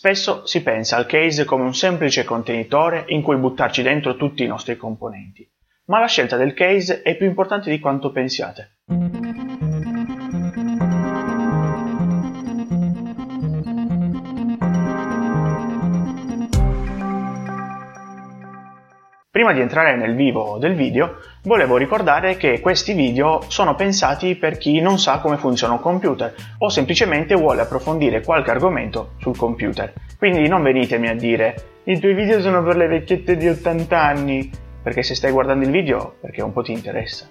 Spesso si pensa al case come un semplice contenitore in cui buttarci dentro tutti i nostri componenti, ma la scelta del case è più importante di quanto pensiate. Prima di entrare nel vivo del video, volevo ricordare che questi video sono pensati per chi non sa come funziona un computer o semplicemente vuole approfondire qualche argomento sul computer. Quindi non venitemi a dire i tuoi video sono per le vecchiette di 80 anni, perché se stai guardando il video perché un po' ti interessa.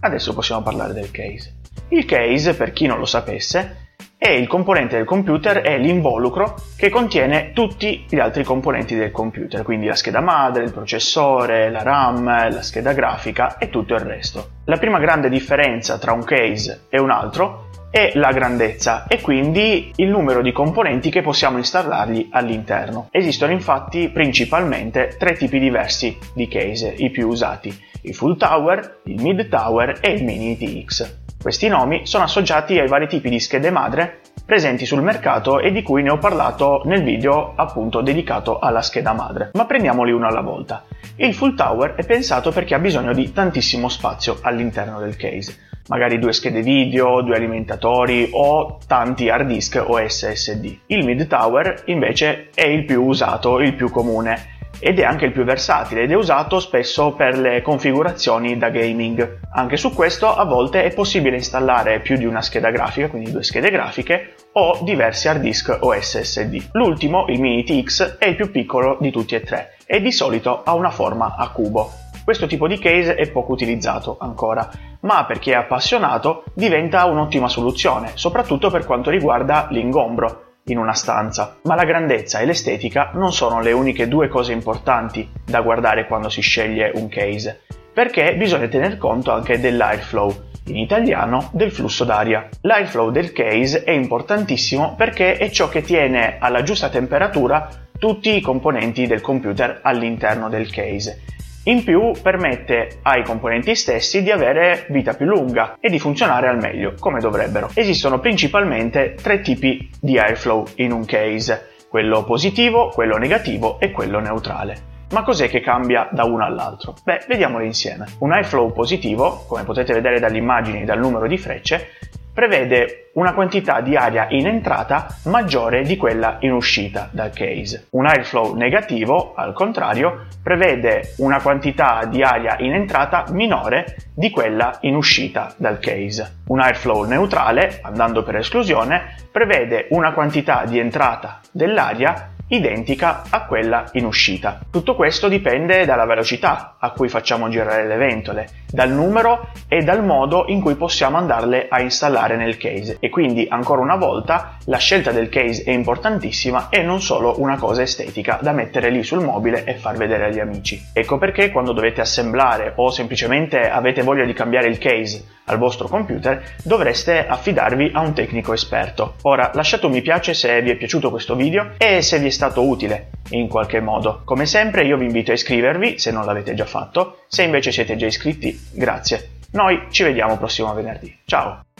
Adesso possiamo parlare del case. Il case, per chi non lo sapesse, e il componente del computer è l'involucro che contiene tutti gli altri componenti del computer, quindi la scheda madre, il processore, la RAM, la scheda grafica e tutto il resto. La prima grande differenza tra un case e un altro è la grandezza e quindi il numero di componenti che possiamo installargli all'interno. Esistono infatti principalmente tre tipi diversi di case, i più usati, il full tower, il mid tower e il mini TX. Questi nomi sono associati ai vari tipi di schede madre presenti sul mercato e di cui ne ho parlato nel video appunto dedicato alla scheda madre. Ma prendiamoli uno alla volta. Il full tower è pensato perché ha bisogno di tantissimo spazio all'interno del case, magari due schede video, due alimentatori o tanti hard disk o SSD. Il mid tower invece è il più usato, il più comune ed è anche il più versatile ed è usato spesso per le configurazioni da gaming. Anche su questo a volte è possibile installare più di una scheda grafica, quindi due schede grafiche, o diversi hard disk o SSD. L'ultimo, il Mini TX, è il più piccolo di tutti e tre e di solito ha una forma a cubo. Questo tipo di case è poco utilizzato ancora, ma per chi è appassionato diventa un'ottima soluzione, soprattutto per quanto riguarda l'ingombro in una stanza, ma la grandezza e l'estetica non sono le uniche due cose importanti da guardare quando si sceglie un case, perché bisogna tener conto anche dell'airflow, in italiano del flusso d'aria. L'airflow del case è importantissimo perché è ciò che tiene alla giusta temperatura tutti i componenti del computer all'interno del case in più permette ai componenti stessi di avere vita più lunga e di funzionare al meglio, come dovrebbero. Esistono principalmente tre tipi di airflow in un case, quello positivo, quello negativo e quello neutrale. Ma cos'è che cambia da uno all'altro? Beh, vediamolo insieme. Un airflow positivo, come potete vedere dalle immagini e dal numero di frecce, prevede una quantità di aria in entrata maggiore di quella in uscita dal case. Un airflow negativo, al contrario, prevede una quantità di aria in entrata minore di quella in uscita dal case. Un airflow neutrale, andando per esclusione, prevede una quantità di entrata dell'aria identica a quella in uscita. Tutto questo dipende dalla velocità a cui facciamo girare le ventole, dal numero e dal modo in cui possiamo andarle a installare nel case e quindi ancora una volta la scelta del case è importantissima e non solo una cosa estetica da mettere lì sul mobile e far vedere agli amici. Ecco perché quando dovete assemblare o semplicemente avete voglia di cambiare il case al vostro computer dovreste affidarvi a un tecnico esperto. Ora lasciate un mi piace se vi è piaciuto questo video e se vi è stato utile in qualche modo. Come sempre io vi invito a iscrivervi se non l'avete già fatto, se invece siete già iscritti grazie. Noi ci vediamo prossimo venerdì. Ciao!